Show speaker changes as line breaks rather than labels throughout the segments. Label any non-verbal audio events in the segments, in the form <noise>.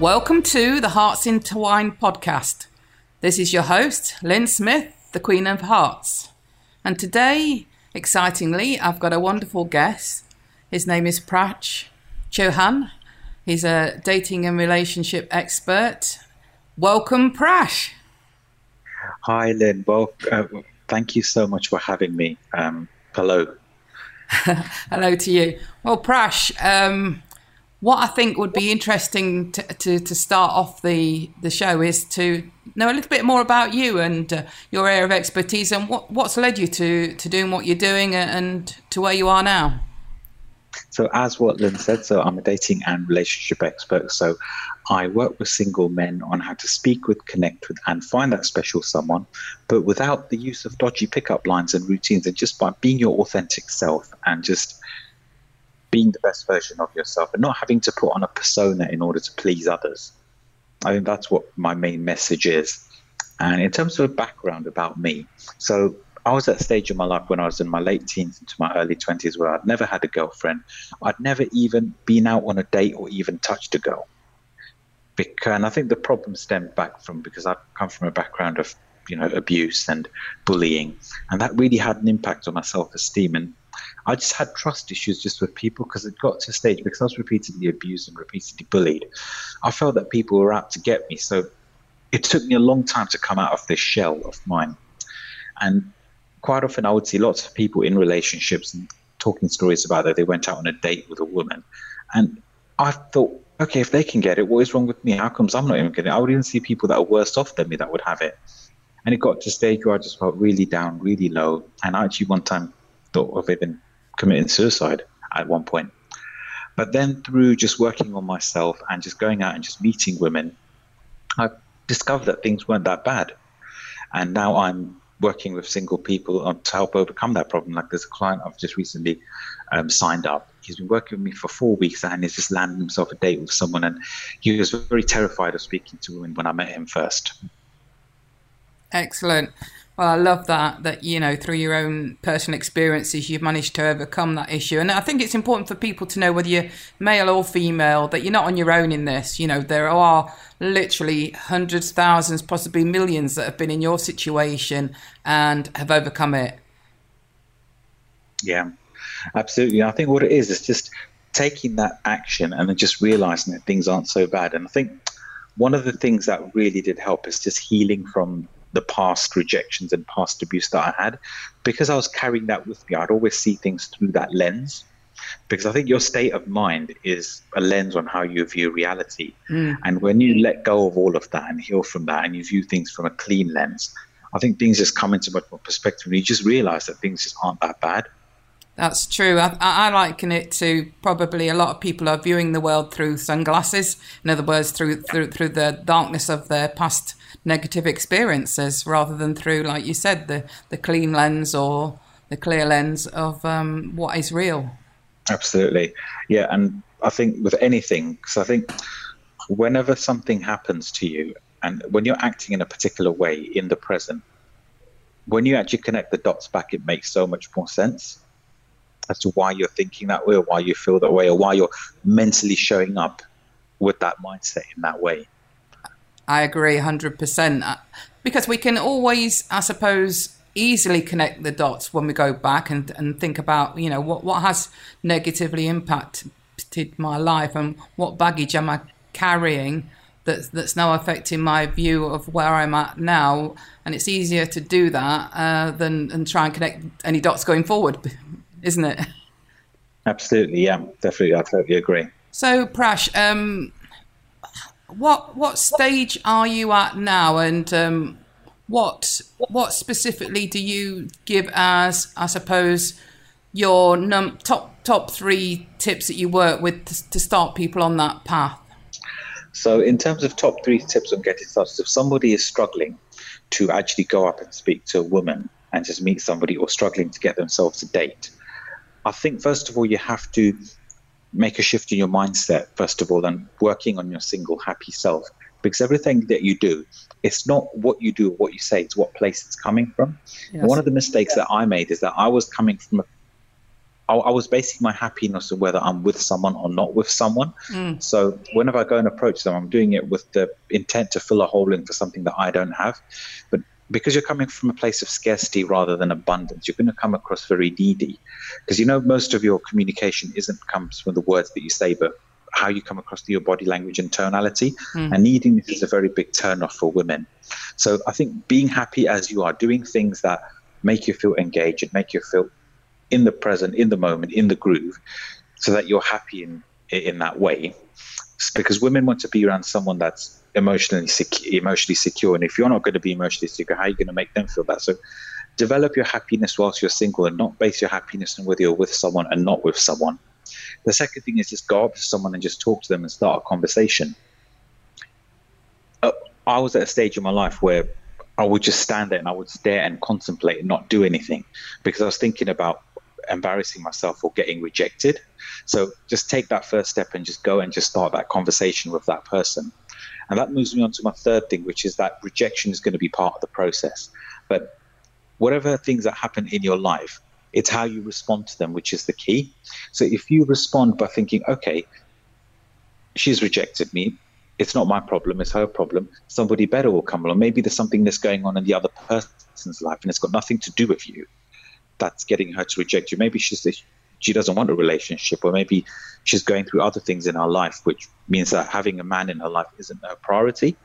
Welcome to the Hearts Entwined podcast. This is your host, Lynn Smith, the Queen of Hearts. And today, excitingly, I've got a wonderful guest. His name is Prash Chauhan. He's a dating and relationship expert. Welcome, Prash.
Hi, Lynn. Well, uh, thank you so much for having me. Um, hello. <laughs>
hello to you. Well, Prash, um, what I think would be interesting to, to, to, start off the, the show is to know a little bit more about you and uh, your area of expertise and what, what's led you to, to doing what you're doing and to where you are now.
So, as what Lynn said, so I'm a dating and relationship expert. So, I work with single men on how to speak with, connect with, and find that special someone, but without the use of dodgy pickup lines and routines, and just by being your authentic self and just being the best version of yourself and not having to put on a persona in order to please others. I think that's what my main message is. And in terms of a background about me, so I was at a stage in my life when I was in my late teens into my early 20s where I'd never had a girlfriend. I'd never even been out on a date or even touched a girl. And I think the problem stemmed back from because I come from a background of you know abuse and bullying, and that really had an impact on my self-esteem. And I just had trust issues just with people because it got to a stage because I was repeatedly abused and repeatedly bullied. I felt that people were out to get me. So it took me a long time to come out of this shell of mine. And quite often I would see lots of people in relationships and talking stories about that they went out on a date with a woman. And I thought, okay, if they can get it, what is wrong with me? How comes I'm not even getting it? I would even see people that are worse off than me that would have it. And it got to a stage where I just felt really down, really low. And I actually one time thought of even committing suicide at one point. But then through just working on myself and just going out and just meeting women, I discovered that things weren't that bad. And now I'm working with single people to help overcome that problem. Like there's a client I've just recently um, signed up. He's been working with me for four weeks and he's just landed himself a date with someone. And he was very terrified of speaking to women when I met him first.
Excellent. Well, I love that, that, you know, through your own personal experiences, you've managed to overcome that issue. And I think it's important for people to know whether you're male or female, that you're not on your own in this. You know, there are literally hundreds, thousands, possibly millions that have been in your situation and have overcome it.
Yeah, absolutely. I think what it is, is just taking that action and then just realizing that things aren't so bad. And I think one of the things that really did help is just healing from the past rejections and past abuse that I had, because I was carrying that with me, I'd always see things through that lens. Because I think your state of mind is a lens on how you view reality. Mm. And when you let go of all of that and heal from that and you view things from a clean lens, I think things just come into much more perspective and you just realize that things just aren't that bad.
That's true. I, I, liken it to probably a lot of people are viewing the world through sunglasses. In other words, through through through the darkness of their past negative experiences, rather than through, like you said, the the clean lens or the clear lens of um, what is real.
Absolutely, yeah. And I think with anything, because I think whenever something happens to you, and when you're acting in a particular way in the present, when you actually connect the dots back, it makes so much more sense as to why you're thinking that way or why you feel that way or why you're mentally showing up with that mindset in that way.
I agree 100%. Uh, because we can always, I suppose, easily connect the dots when we go back and, and think about, you know, what, what has negatively impacted my life and what baggage am I carrying that's, that's now affecting my view of where I'm at now. And it's easier to do that uh, than, than try and connect any dots going forward <laughs> isn't it?
Absolutely, yeah, definitely. I totally agree.
So, Prash, um, what what stage are you at now, and um, what what specifically do you give as, I suppose, your num- top top three tips that you work with to, to start people on that path?
So, in terms of top three tips on getting started, if somebody is struggling to actually go up and speak to a woman and just meet somebody or struggling to get themselves a date, I think first of all you have to make a shift in your mindset first of all and working on your single happy self because everything that you do it's not what you do or what you say it's what place it's coming from yes. one of the mistakes that i made is that i was coming from a I, I was basing my happiness on whether I'm with someone or not with someone. Mm. So whenever I go and approach them, I'm doing it with the intent to fill a hole in for something that I don't have. But because you're coming from a place of scarcity rather than abundance, you're going to come across very needy. Because you know most of your communication isn't comes from the words that you say, but how you come across your body language and tonality. Mm. And neediness is a very big turnoff for women. So I think being happy as you are, doing things that make you feel engaged and make you feel in the present, in the moment, in the groove, so that you're happy in in that way. Because women want to be around someone that's emotionally sec- emotionally secure, and if you're not going to be emotionally secure, how are you going to make them feel that? So, develop your happiness whilst you're single, and not base your happiness on whether you're with someone and not with someone. The second thing is just go up to someone and just talk to them and start a conversation. Uh, I was at a stage in my life where I would just stand there and I would stare and contemplate and not do anything because I was thinking about embarrassing myself or getting rejected. So just take that first step and just go and just start that conversation with that person. And that moves me on to my third thing, which is that rejection is going to be part of the process. But whatever things that happen in your life, it's how you respond to them, which is the key. So if you respond by thinking, okay, she's rejected me, it's not my problem, it's her problem, somebody better will come along. Maybe there's something that's going on in the other person's life and it's got nothing to do with you that's getting her to reject you. Maybe she's she doesn't want a relationship, or maybe she's going through other things in her life, which means that having a man in her life isn't her priority.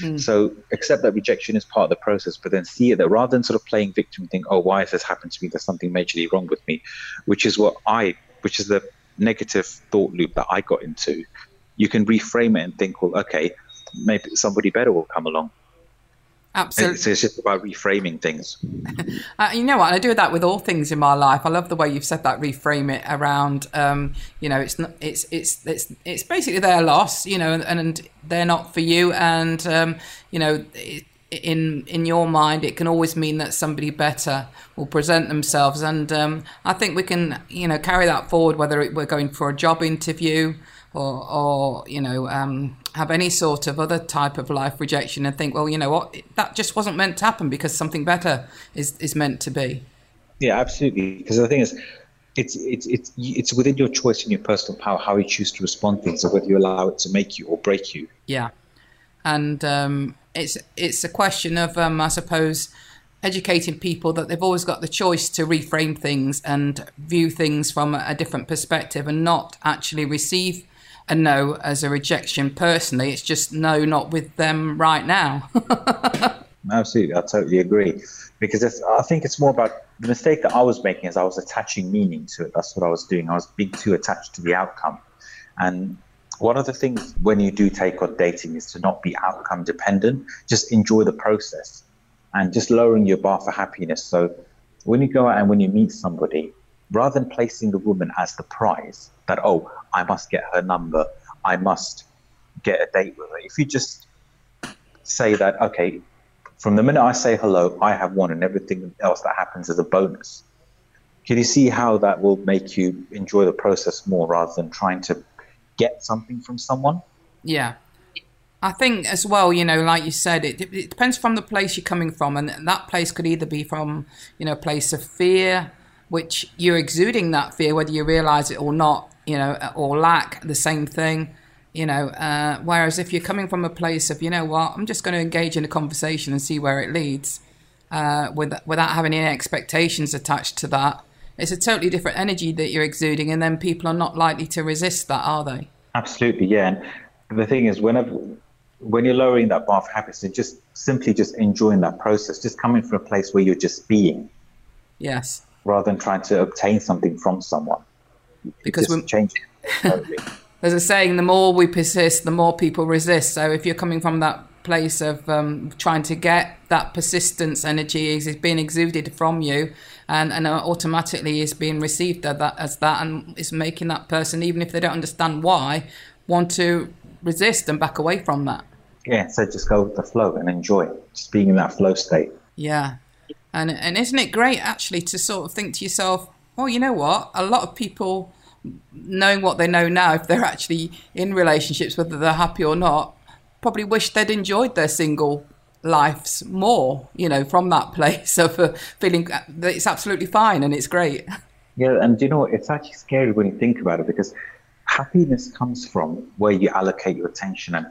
Mm. So accept that rejection is part of the process, but then see it that rather than sort of playing victim, and think, "Oh, why has this happened to me? There's something majorly wrong with me," which is what I, which is the negative thought loop that I got into. You can reframe it and think, "Well, okay, maybe somebody better will come along."
Absolutely.
It's, it's just about reframing things. <laughs>
uh, you know what? I do that with all things in my life. I love the way you've said that. Reframe it around. Um, you know, it's not. It's it's it's it's basically their loss. You know, and, and they're not for you. And um, you know. It, in in your mind, it can always mean that somebody better will present themselves, and um, I think we can, you know, carry that forward. Whether we're going for a job interview, or, or you know, um, have any sort of other type of life rejection and think, well, you know what, that just wasn't meant to happen because something better is, is meant to be.
Yeah, absolutely. Because the thing is, it's it's it's it's within your choice and your personal power how you choose to respond to things, or whether you allow it to make you or break you.
Yeah, and um, it's it's a question of, um, I suppose, educating people that they've always got the choice to reframe things and view things from a different perspective, and not actually receive a no as a rejection personally. It's just no, not with them right now. <laughs>
Absolutely, I totally agree. Because I think it's more about the mistake that I was making is I was attaching meaning to it. That's what I was doing. I was being too attached to the outcome. And one of the things when you do take on dating is to not be outcome dependent. Just enjoy the process and just lowering your bar for happiness. So when you go out and when you meet somebody, rather than placing the woman as the prize, that, oh, I must get her number, I must get a date with her. If you just say that, okay, from the minute I say hello, I have won, and everything else that happens is a bonus. Can you see how that will make you enjoy the process more rather than trying to get something from someone?
Yeah. I think as well, you know, like you said, it, it depends from the place you're coming from, and that place could either be from, you know, a place of fear, which you're exuding that fear, whether you realize it or not, you know, or lack the same thing, you know. Uh, whereas if you're coming from a place of, you know what, I'm just going to engage in a conversation and see where it leads, uh, with, without having any expectations attached to that, it's a totally different energy that you're exuding, and then people are not likely to resist that, are they?
Absolutely, yeah. And the thing is, whenever when you're lowering that bar of happiness, and just simply just enjoying that process, just coming from a place where you're just being.
Yes
rather than trying to obtain something from someone.
Because
we change
There's <laughs> a saying: the more we persist, the more people resist. So if you're coming from that place of um, trying to get that persistence energy is being exuded from you and, and automatically is being received as that, as that and is making that person, even if they don't understand why, want to resist and back away from that.
Yeah, so just go with the flow and enjoy just being in that flow state.
Yeah. And, and isn't it great actually to sort of think to yourself, well, you know what? A lot of people, knowing what they know now, if they're <laughs> actually in relationships, whether they're happy or not, probably wish they'd enjoyed their single lives more, you know, from that place <laughs> of uh, feeling that it's absolutely fine and it's great. <laughs>
Yeah, and you know, it's actually scary when you think about it because happiness comes from where you allocate your attention. And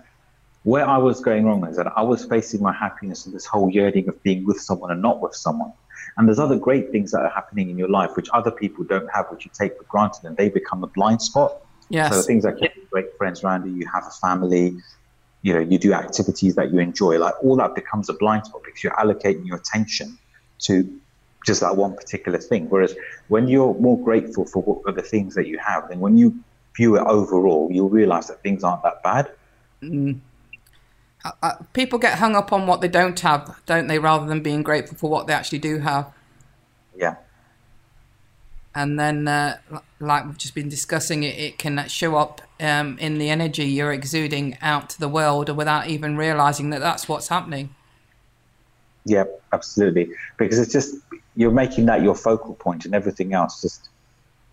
where I was going wrong is that I was facing my happiness in this whole yearning of being with someone and not with someone. And there's other great things that are happening in your life which other people don't have, which you take for granted, and they become a blind spot.
Yes.
So things like you have great friends around you, you have a family, you know, you do activities that you enjoy, like all that becomes a blind spot because you're allocating your attention to just that one particular thing. Whereas when you're more grateful for what are the things that you have, then when you view it overall, you'll realize that things aren't that bad.
Mm. Uh, people get hung up on what they don't have, don't they, rather than being grateful for what they actually do have.
Yeah.
And then, uh, like we've just been discussing, it, it can show up um, in the energy you're exuding out to the world without even realizing that that's what's happening.
Yeah, absolutely. Because it's just, you're making that your focal point and everything else just,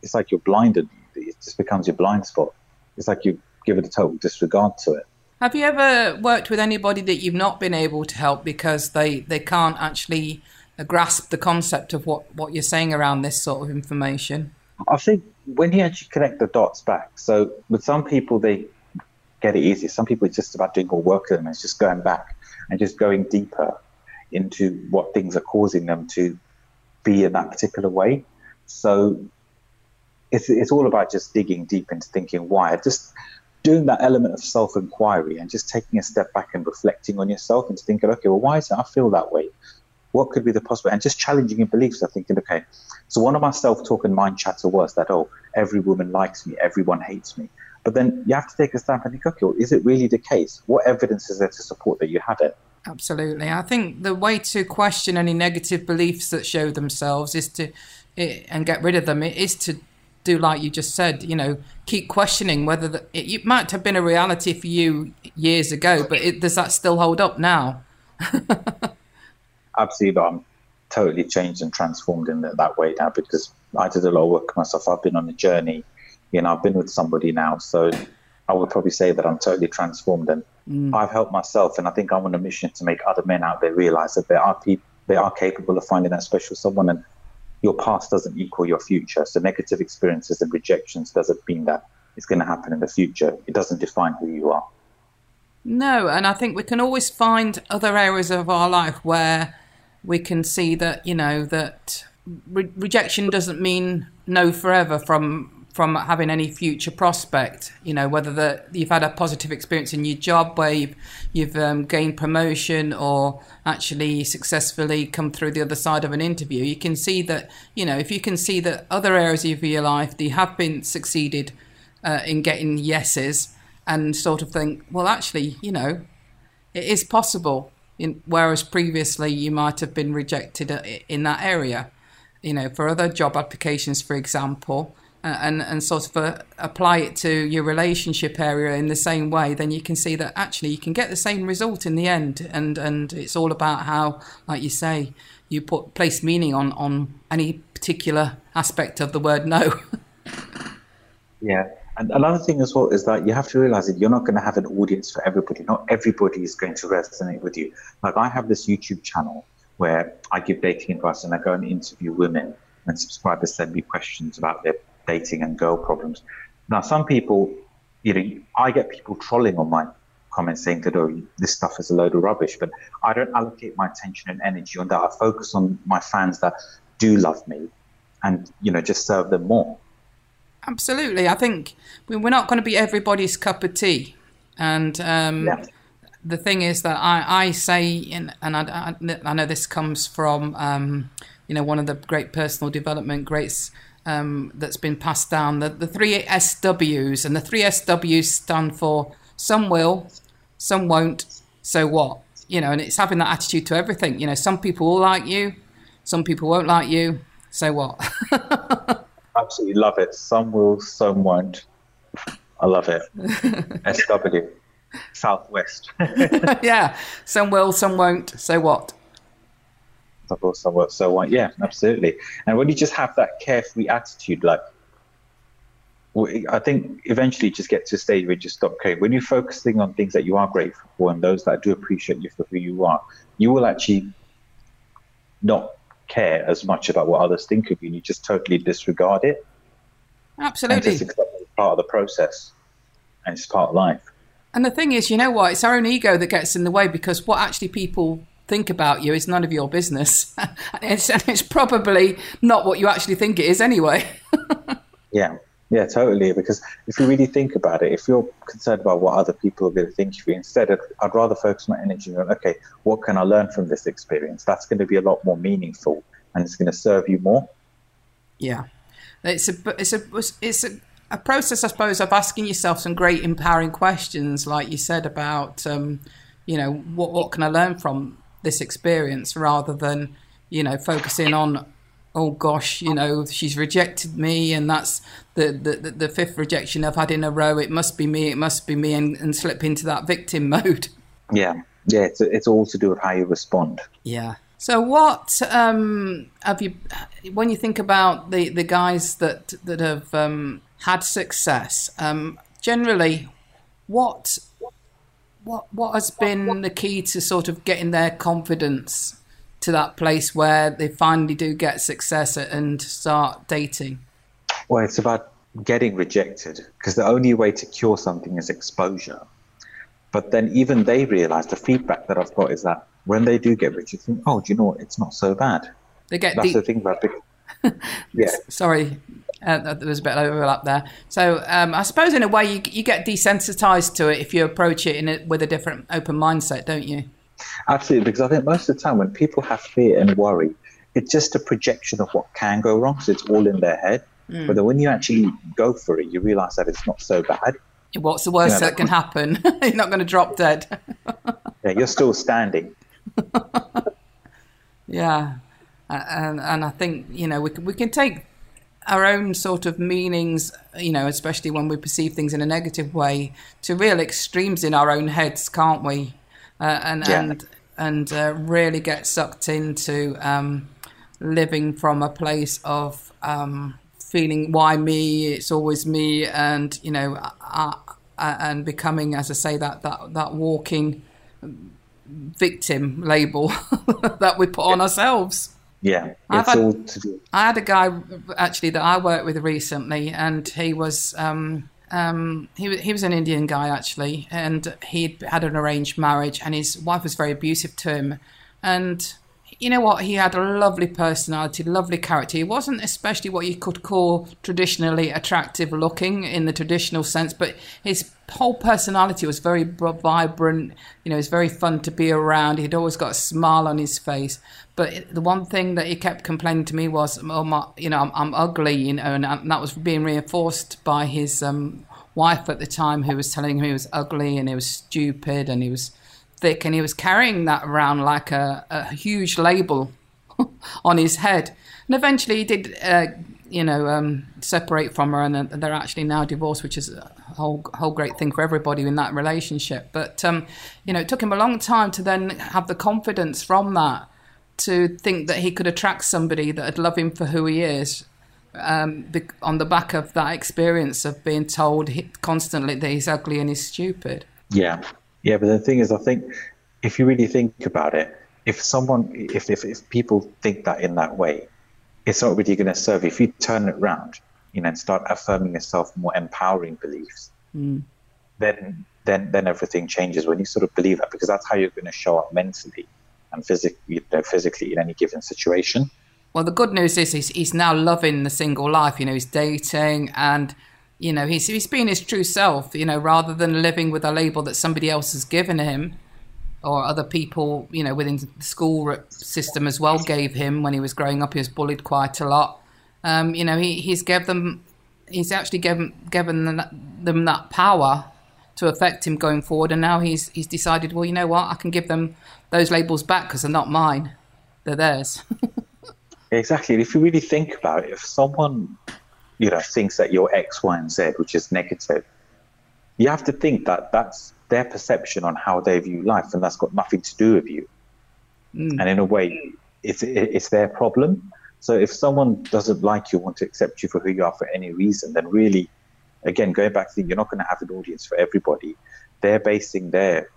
it's like you're blinded. It just becomes your blind spot. It's like you give it a total disregard to it.
Have you ever worked with anybody that you've not been able to help because they, they can't actually uh, grasp the concept of what, what you're saying around this sort of information?
I think when you actually connect the dots back, so with some people, they get it easy. Some people, it's just about doing more work with them. It's just going back and just going deeper into what things are causing them to be in that particular way. So it's, it's all about just digging deep into thinking why. Just doing that element of self inquiry and just taking a step back and reflecting on yourself and thinking, okay, well, why is it I feel that way? What could be the possible? And just challenging your beliefs. I'm thinking, okay, so one of my self talk and mind chatter was that, oh, every woman likes me, everyone hates me. But then you have to take a step and think, okay, well, is it really the case? What evidence is there to support that you had it?
Absolutely. I think the way to question any negative beliefs that show themselves is to, eh, and get rid of them, is to do like you just said, you know, keep questioning whether the, it, it, might have been a reality for you years ago, but it, does that still hold up now? <laughs>
Absolutely, I'm totally changed and transformed in that way now because I did a lot of work myself. I've been on a journey, you know, I've been with somebody now, so I would probably say that I'm totally transformed and mm. I've helped myself, and I think I'm on a mission to make other men out there realize that there are people they are capable of finding that special someone and your past doesn't equal your future. So negative experiences and rejections doesn't mean that it's going to happen in the future. It doesn't define who you are.
No, and I think we can always find other areas of our life where we can see that you know that re- rejection doesn't mean no forever from from having any future prospect. You know, whether the, you've had a positive experience in your job where you've, you've um, gained promotion or actually successfully come through the other side of an interview, you can see that, you know, if you can see that other areas of your life that you have been succeeded uh, in getting yeses and sort of think, well, actually, you know, it is possible. In, whereas previously you might have been rejected uh, in that area. You know, for other job applications, for example, and and sort of uh, apply it to your relationship area in the same way, then you can see that actually you can get the same result in the end. And and it's all about how, like you say, you put place meaning on on any particular aspect of the word no. <laughs>
yeah. And another thing as well is that you have to realize that you're not going to have an audience for everybody. Not everybody is going to resonate with you. Like I have this YouTube channel where I give dating advice and I go and interview women and subscribers send me questions about their dating and girl problems. Now, some people, you know, I get people trolling on my comments saying that, oh, this stuff is a load of rubbish, but I don't allocate my attention and energy on that. I focus on my fans that do love me and, you know, just serve them more.
Absolutely. I think we're not going to be everybody's cup of tea. And um, yeah. the thing is that I, I say, and I, I, know this comes from, um, you know, one of the great personal development greats um, that's been passed down. The, the three SWs, and the three SWs stand for some will, some won't, so what? You know, and it's having that attitude to everything. You know, some people will like you, some people won't like you. So what? <laughs>
Absolutely love it. Some will, some won't. I love it. SW, Southwest. <laughs>
yeah, some will, some won't. So what?
Will, some won't. So what? Yeah, absolutely. And when you just have that carefree attitude, like, I think eventually you just get to a stage where you just stop caring. When you're focusing on things that you are grateful for and those that do appreciate you for who you are, you will actually not care as much about what others think of you. And you just totally disregard it.
Absolutely.
And just accept it as part of the process and it's part of life.
And the thing is, you know what? It's our own ego that gets in the way because what actually people think about you is none of your business. <laughs> and, it's, and it's probably not what you actually think it is anyway. <laughs>
yeah. Yeah, totally. Because if you really think about it, if you're concerned about what other people are going to think of you, instead, I'd, I'd rather focus my energy on, okay, what can I learn from this experience? That's going to be a lot more meaningful and it's going to serve you more.
Yeah. It's a, it's a, it's a, a process, I suppose, of asking yourself some great empowering questions, like you said about, um, you know, what, what can I learn from this experience rather than, you know, focusing on oh gosh, you know, she's rejected me, and that's the, the, the fifth rejection I've had in a row. It must be me, it must be me, and, and slip into that victim <laughs> mode.
Yeah, yeah, it's, it's all to do with how you respond.
Yeah. So, what um, have you, when you think about the, the guys that, that have um, had success, um, generally, what, what, what has been the key to sort of getting their confidence to that place where they finally do get success and start dating?
Well, it's about getting rejected because the only way to cure something is exposure. But then even they realize the feedback that I've got is that when they do get rejected, think, oh, do you know what? It's not so bad.
They get
That's
deep.
the thing about <laughs> it. yeah.
Sorry, uh, there was a bit of overlap there. So um, I suppose in a way you, you get desensitized to it if you approach it in a, with a different open mindset, don't you?
Absolutely, because I think most of the time when people have fear and worry, it's just a projection of what can go wrong. So it's all in their head. Mm. But then when you actually go for it, you realize that it's not so bad.
What's the worst you know, that can happen? <laughs> you're not going to drop dead. <laughs>
yeah, you're still standing. <laughs>
yeah, and and I think you know we can, we can take our own sort of meanings, you know, especially when we perceive things in a negative way, to real extremes in our own heads, can't we? uh, and yeah. and and uh, really get sucked into um, living from a place of um, feeling why me it's always me and you know uh, uh, and becoming as i say that that that walking victim label <laughs> that we put on ourselves
yeah it's had, all to do.
i had a guy actually that i worked with recently and he was um, um, he, he was an Indian guy actually, and he had an arranged marriage, and his wife was very abusive to him. And you know what? He had a lovely personality, lovely character. He wasn't especially what you could call traditionally attractive looking in the traditional sense, but his whole personality was very vibrant. You know, it was very fun to be around. He'd always got a smile on his face. But the one thing that he kept complaining to me was, "Oh my, you know, I'm, I'm ugly," you know, and, and, that was being reinforced by his um, wife at the time, who was telling him he was ugly and he was stupid and he was thick, and he was carrying that around like a, a huge label <laughs> on his head. And eventually, he did, uh, you know, um, separate from her, and they're actually now divorced, which is a whole whole great thing for everybody in that relationship. But um, you know, it took him a long time to then have the confidence from that to think that he could attract somebody that would love him for who he is. Um, on the back of that experience of being told constantly that he's ugly and he's stupid.
Yeah, yeah, but the thing is, I think if you really think about it, if someone, if if, if people think that in that way, it's not really going to serve. If you turn it around, you know, and start affirming yourself more empowering beliefs, mm. then then then everything changes when you sort of believe that because that's how you're going to show up mentally and physically, you know, physically in any given situation.
Well, the good news is he's, he's now loving the single life. You know, he's dating and you know, he's he's being his true self. You know, rather than living with a label that somebody else has given him, or other people, you know, within the school system as well gave him when he was growing up. He was bullied quite a lot. Um, you know, he, he's given them, he's actually given given them that power to affect him going forward. And now he's he's decided, well, you know what, I can give them those labels back because they're not mine, they're theirs. <laughs>
exactly. If you really think about it, if someone you know thinks that you're X, Y, and Z, which is negative, you have to think that that's their perception on how they view life, and that's got nothing to do with you. Mm. And in a way, it's it's their problem. So if someone doesn't like you, want to accept you for who you are for any reason, then really, again, going back to you're not going to have an audience for everybody. They're basing their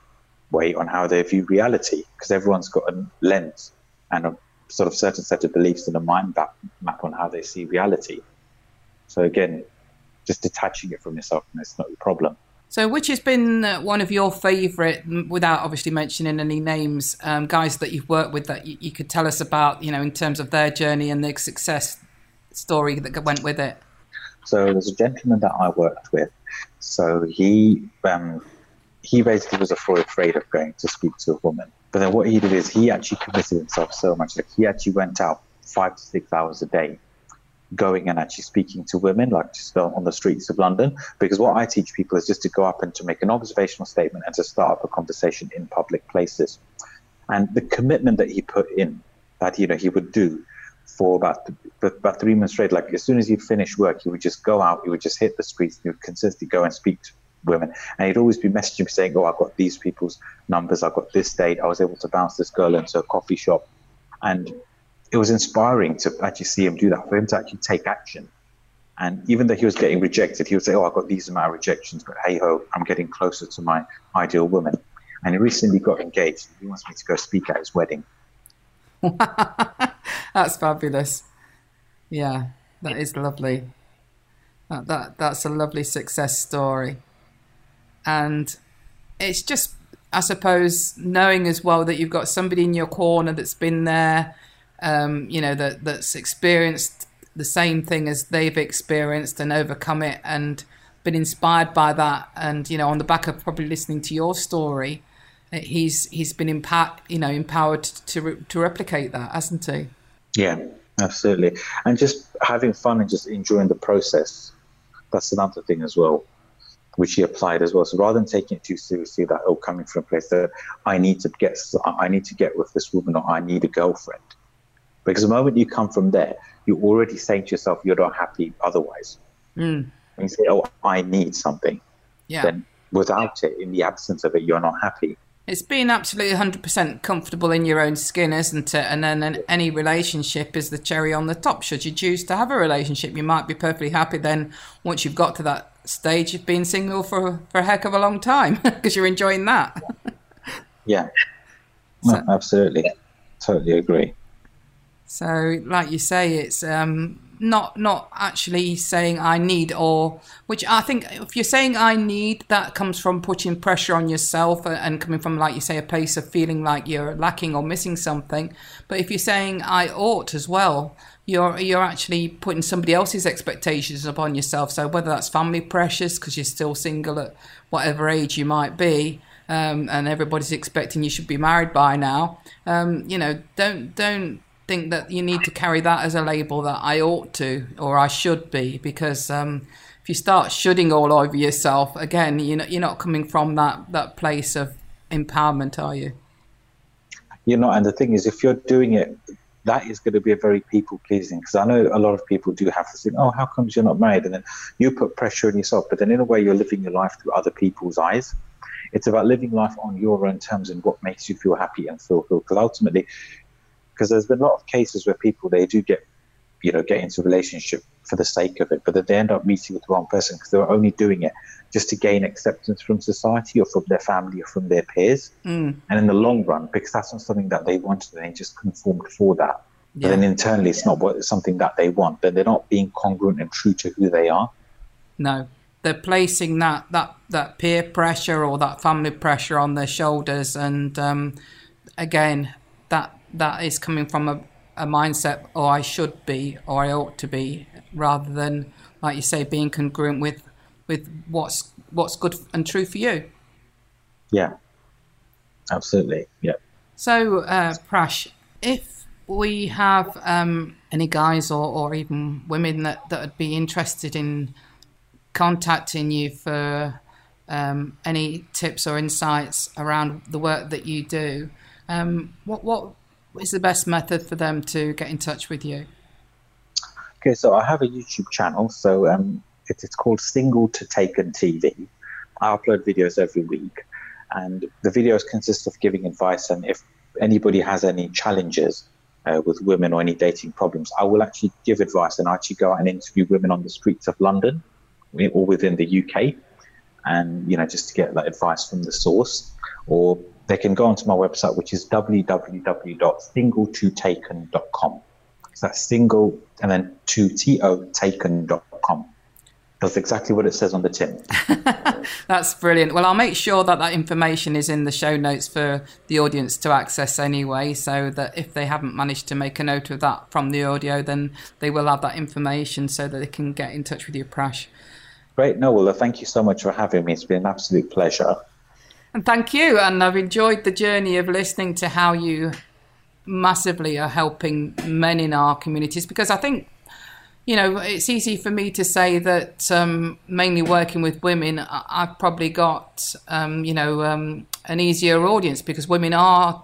way on how they view reality because everyone's got a lens and a sort of certain set of beliefs and a mind map, map on how they see reality. So again, just detaching it from yourself, and it's not your problem.
So, which has been uh, one of your favourite, without obviously mentioning any names, um, guys that you've worked with that you, you, could tell us about, you know, in terms of their journey and the success story that went with it?
So, there's a gentleman that I worked with. So, he um, he basically was afraid of going to speak to a woman. But then what he did is he actually committed himself so much. Like, he actually went out five to six hours a day going and actually speaking to women, like just on the streets of London. Because what I teach people is just to go up and to make an observational statement and to start up a conversation in public places. And the commitment that he put in, that you know he would do for about about three months straight. Like as soon as he'd finish work, he would just go out, he would just hit the streets, he would consistently go and speak to women, and he'd always be messaging me saying, "Oh, I've got these people's numbers, I've got this date, I was able to bounce this girl into a coffee shop," and it was inspiring to actually see him do that, for him to actually take action. And even though he was getting rejected, he would say, Oh, I've got these amount of rejections, but hey ho, I'm getting closer to my ideal woman. And he recently got engaged. He wants me to go speak at his wedding. <laughs>
that's fabulous. Yeah, that is lovely. That, that that's a lovely success story. And it's just I suppose knowing as well that you've got somebody in your corner that's been there um, you know, that that's experienced the same thing as they've experienced and overcome it and been inspired by that. And you know, on the back of probably listening to your story, uh, he's he's been empowered, you know, empowered to to replicate that, hasn't he?
Yeah, absolutely. And just having fun and just enjoying the process. That's another thing as well which he applied as well. So rather than taking it too seriously, that oh, coming from a place that I need to get, I need to get with this woman, or I need a girlfriend. Because the moment you come from there, you're already saying to yourself, you're not happy otherwise. Mm. When you say, oh, I need something, yeah. then without it, in the absence of it, you're not happy.
It's being absolutely 100% comfortable in your own skin, isn't it? And then any relationship is the cherry on the top. Should you choose to have a relationship, you might be perfectly happy then once you've got to that stage, you've been single for, for a heck of a long time <laughs> because you're enjoying that.
yeah. <laughs> No, absolutely. Totally agree.
So, like you say, it's um, not not actually saying I need, or which I think if you're saying I need, that comes from putting pressure on yourself and coming from, like you say, a place of feeling like you're lacking or missing something. But if you're saying I ought as well, you're you're actually putting somebody else's expectations upon yourself. So whether that's family pressures because you're still single at whatever age you might be. Um, and everybody's expecting you should be married by now. Um, you know, don't don't think that you need to carry that as a label that I ought to or I should be because um, if you start shoulding all over yourself again, you know you're not coming from that that place of empowerment, are you?
You're not, and the thing is, if you're doing it, that is going to be a very people pleasing because I know a lot of people do have to think, oh, how comes you're not married? And then you put pressure on yourself, but then in a way, you're living your life through other people's eyes. It's about living life on your own terms and what makes you feel happy and fulfilled. Because ultimately, because there's been a lot of cases where people they do get you know get into a relationship for the sake of it but then they end up meeting with the wrong person because they're only doing it just to gain acceptance from society or from their family or from their peers mm. and in the long run because that's not something that they wanted they just conformed for that yeah. but then internally it's not what, something that they want then they're not being congruent and true to who they are
no they're placing that that that peer pressure or that family pressure on their shoulders and um, again that that is coming from a, a mindset, or oh, I should be, or I ought to be, rather than, like you say, being congruent with with what's what's good and true for you.
Yeah, absolutely. Yeah.
So, uh, Prash, if we have um, any guys or, or even women that, that would be interested in contacting you for um, any tips or insights around the work that you do, um, what what is the best method for them to get in touch with you?
Okay, so I have a YouTube channel. So um, it, it's called Single to Taken TV. I upload videos every week, and the videos consist of giving advice. And if anybody has any challenges uh, with women or any dating problems, I will actually give advice and I actually go out and interview women on the streets of London or within the UK, and you know just to get that advice from the source. Or they can go onto my website, which is www.single2taken.com. So that's single and then to to taken.com. That's exactly what it says on the tin. <laughs>
That's brilliant. Well, I'll make sure that that information is in the show notes for the audience to access anyway, so that if they haven't managed to make a note of that from the audio, then they will have that information so that they can get in touch with you, Prash.
Great. No, well, thank you so much for having me. It's been an absolute pleasure.
And thank you. And I've enjoyed the journey of listening to how you massively are helping men in our communities because I think you know, it's easy for me to say that um, mainly working with women, I've probably got, um, you know, um, an easier audience because women are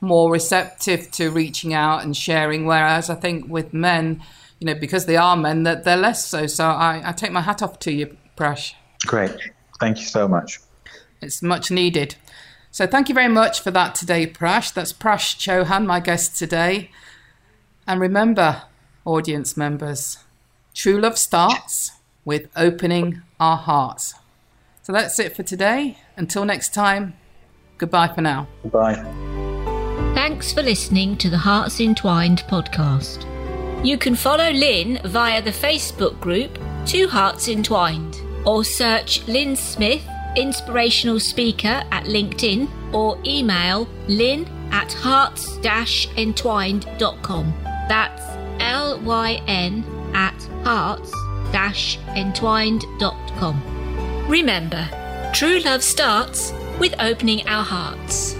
more receptive to reaching out and sharing. Whereas I think with men, you know, because they are men, that they're less so. So I, I take my hat off to you, Prash.
Great. Thank you so much.
It's much needed. So thank you very much for that today, Prash. That's Prash Chauhan, my guest today. And remember, audience members. True love starts with opening our hearts. So that's it for today. Until next time, goodbye for now.
Goodbye.
Thanks for listening to the Hearts Entwined podcast. You can follow Lynn via the Facebook group Two Hearts Entwined or search Lynn Smith, inspirational speaker at LinkedIn or email lynn at hearts-entwined.com. That's L Y N at hearts-entwined.com. Remember, true love starts with opening our hearts.